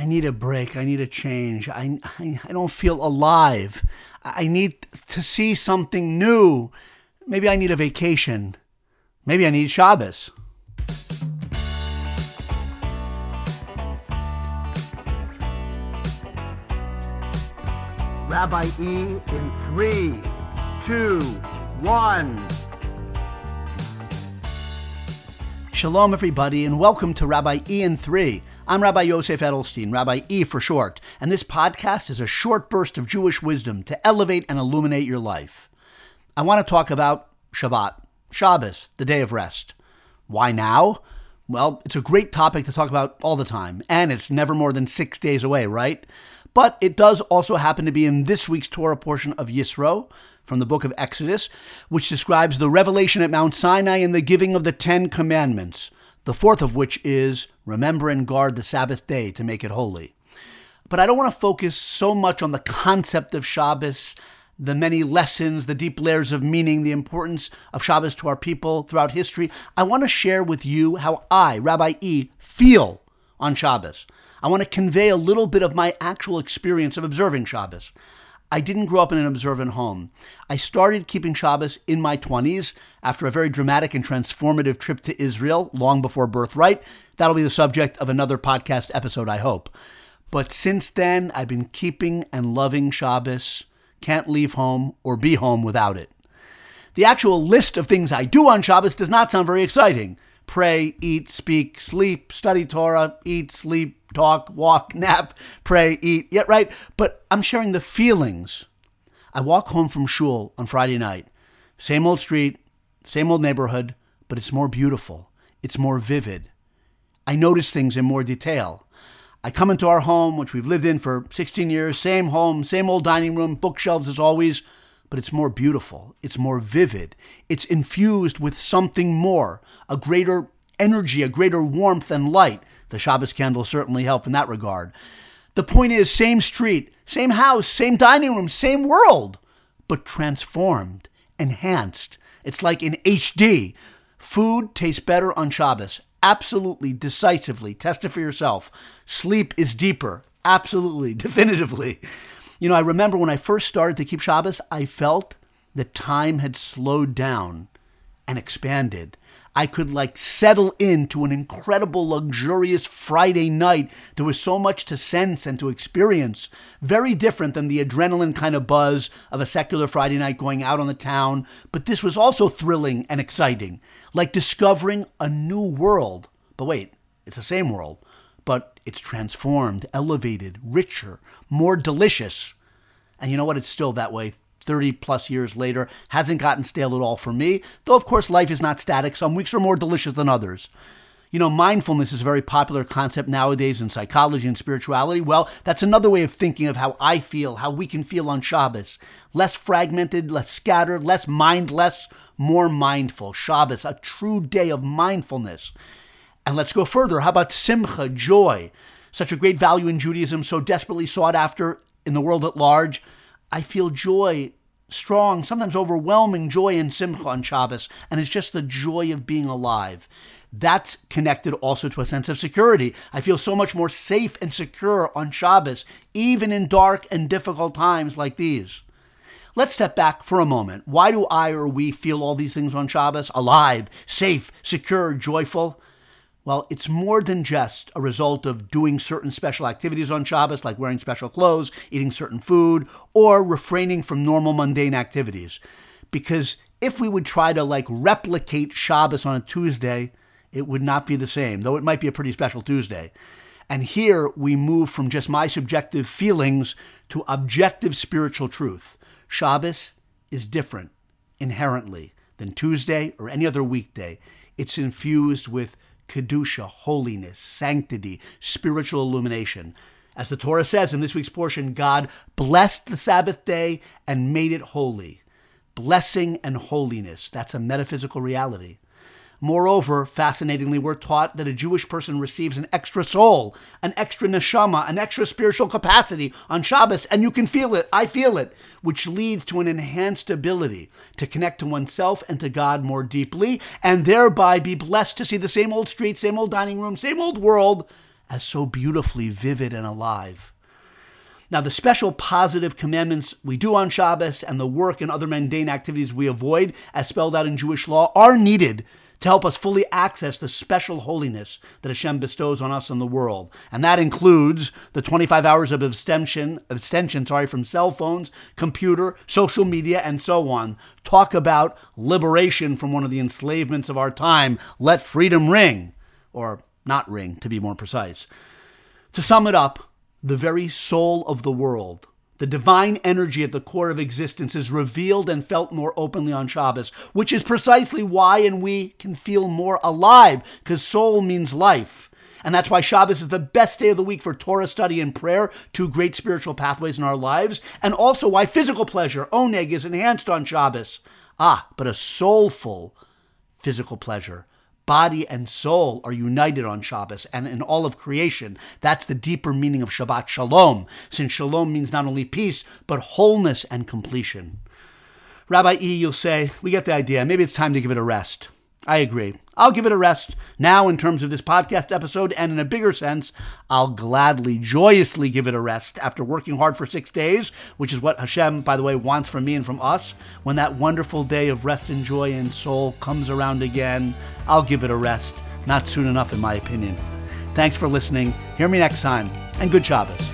I need a break. I need a change. I, I, I don't feel alive. I need to see something new. Maybe I need a vacation. Maybe I need Shabbos. Rabbi E in three, two, one. Shalom, everybody, and welcome to Rabbi E in three. I'm Rabbi Yosef Edelstein, Rabbi E for short, and this podcast is a short burst of Jewish wisdom to elevate and illuminate your life. I want to talk about Shabbat, Shabbos, the day of rest. Why now? Well, it's a great topic to talk about all the time, and it's never more than six days away, right? But it does also happen to be in this week's Torah portion of Yisro from the book of Exodus, which describes the revelation at Mount Sinai and the giving of the Ten Commandments, the fourth of which is remember and guard the Sabbath day to make it holy. But I don't want to focus so much on the concept of Shabbos, the many lessons, the deep layers of meaning, the importance of Shabbos to our people throughout history. I want to share with you how I, Rabbi E, feel on Shabbos. I want to convey a little bit of my actual experience of observing Shabbos. I didn't grow up in an observant home. I started keeping Shabbos in my 20s after a very dramatic and transformative trip to Israel long before birthright. That'll be the subject of another podcast episode, I hope. But since then, I've been keeping and loving Shabbos. Can't leave home or be home without it. The actual list of things I do on Shabbos does not sound very exciting pray, eat, speak, sleep, study Torah, eat, sleep, talk, walk, nap, pray, eat. Yeah, right. But I'm sharing the feelings. I walk home from shul on Friday night. Same old street, same old neighborhood, but it's more beautiful. It's more vivid. I notice things in more detail. I come into our home, which we've lived in for 16 years, same home, same old dining room, bookshelves as always, but it's more beautiful. It's more vivid. It's infused with something more, a greater energy, a greater warmth and light. The Shabbos candles certainly help in that regard. The point is, same street, same house, same dining room, same world, but transformed, enhanced. It's like in HD. Food tastes better on Shabbos. Absolutely, decisively. Test it for yourself. Sleep is deeper. Absolutely, definitively. You know, I remember when I first started to keep Shabbos, I felt that time had slowed down and expanded. I could like settle into an incredible, luxurious Friday night. There was so much to sense and to experience. Very different than the adrenaline kind of buzz of a secular Friday night going out on the town. But this was also thrilling and exciting, like discovering a new world. But wait, it's the same world, but it's transformed, elevated, richer, more delicious. And you know what? It's still that way 30 plus years later. Hasn't gotten stale at all for me. Though, of course, life is not static. Some weeks are more delicious than others. You know, mindfulness is a very popular concept nowadays in psychology and spirituality. Well, that's another way of thinking of how I feel, how we can feel on Shabbos. Less fragmented, less scattered, less mindless, more mindful. Shabbos, a true day of mindfulness. And let's go further. How about simcha, joy? Such a great value in Judaism, so desperately sought after in the world at large. I feel joy, strong, sometimes overwhelming joy in Simcha on Shabbos, and it's just the joy of being alive. That's connected also to a sense of security. I feel so much more safe and secure on Shabbos, even in dark and difficult times like these. Let's step back for a moment. Why do I or we feel all these things on Shabbos? Alive, safe, secure, joyful? Well, it's more than just a result of doing certain special activities on Shabbos, like wearing special clothes, eating certain food, or refraining from normal mundane activities. Because if we would try to like replicate Shabbos on a Tuesday, it would not be the same, though it might be a pretty special Tuesday. And here we move from just my subjective feelings to objective spiritual truth. Shabbos is different inherently than Tuesday or any other weekday. It's infused with Kedusha, holiness, sanctity, spiritual illumination. As the Torah says in this week's portion, God blessed the Sabbath day and made it holy. Blessing and holiness, that's a metaphysical reality. Moreover, fascinatingly, we're taught that a Jewish person receives an extra soul, an extra neshama, an extra spiritual capacity on Shabbos, and you can feel it. I feel it, which leads to an enhanced ability to connect to oneself and to God more deeply, and thereby be blessed to see the same old street, same old dining room, same old world as so beautifully vivid and alive. Now, the special positive commandments we do on Shabbos and the work and other mundane activities we avoid, as spelled out in Jewish law, are needed to help us fully access the special holiness that Hashem bestows on us and the world. And that includes the 25 hours of abstention, abstention sorry, from cell phones, computer, social media, and so on. Talk about liberation from one of the enslavements of our time. Let freedom ring, or not ring, to be more precise. To sum it up, the very soul of the world, the divine energy at the core of existence is revealed and felt more openly on Shabbos, which is precisely why and we can feel more alive, because soul means life. And that's why Shabbos is the best day of the week for Torah study and prayer, two great spiritual pathways in our lives, and also why physical pleasure, oneg, is enhanced on Shabbos. Ah, but a soulful physical pleasure body and soul are united on Shabbos and in all of creation. That's the deeper meaning of Shabbat Shalom, since Shalom means not only peace, but wholeness and completion. Rabbi E, you'll say, we get the idea. Maybe it's time to give it a rest. I agree. I'll give it a rest now in terms of this podcast episode, and in a bigger sense, I'll gladly, joyously give it a rest after working hard for six days, which is what Hashem, by the way, wants from me and from us. When that wonderful day of rest and joy and soul comes around again, I'll give it a rest. Not soon enough, in my opinion. Thanks for listening. Hear me next time, and good Shabbos.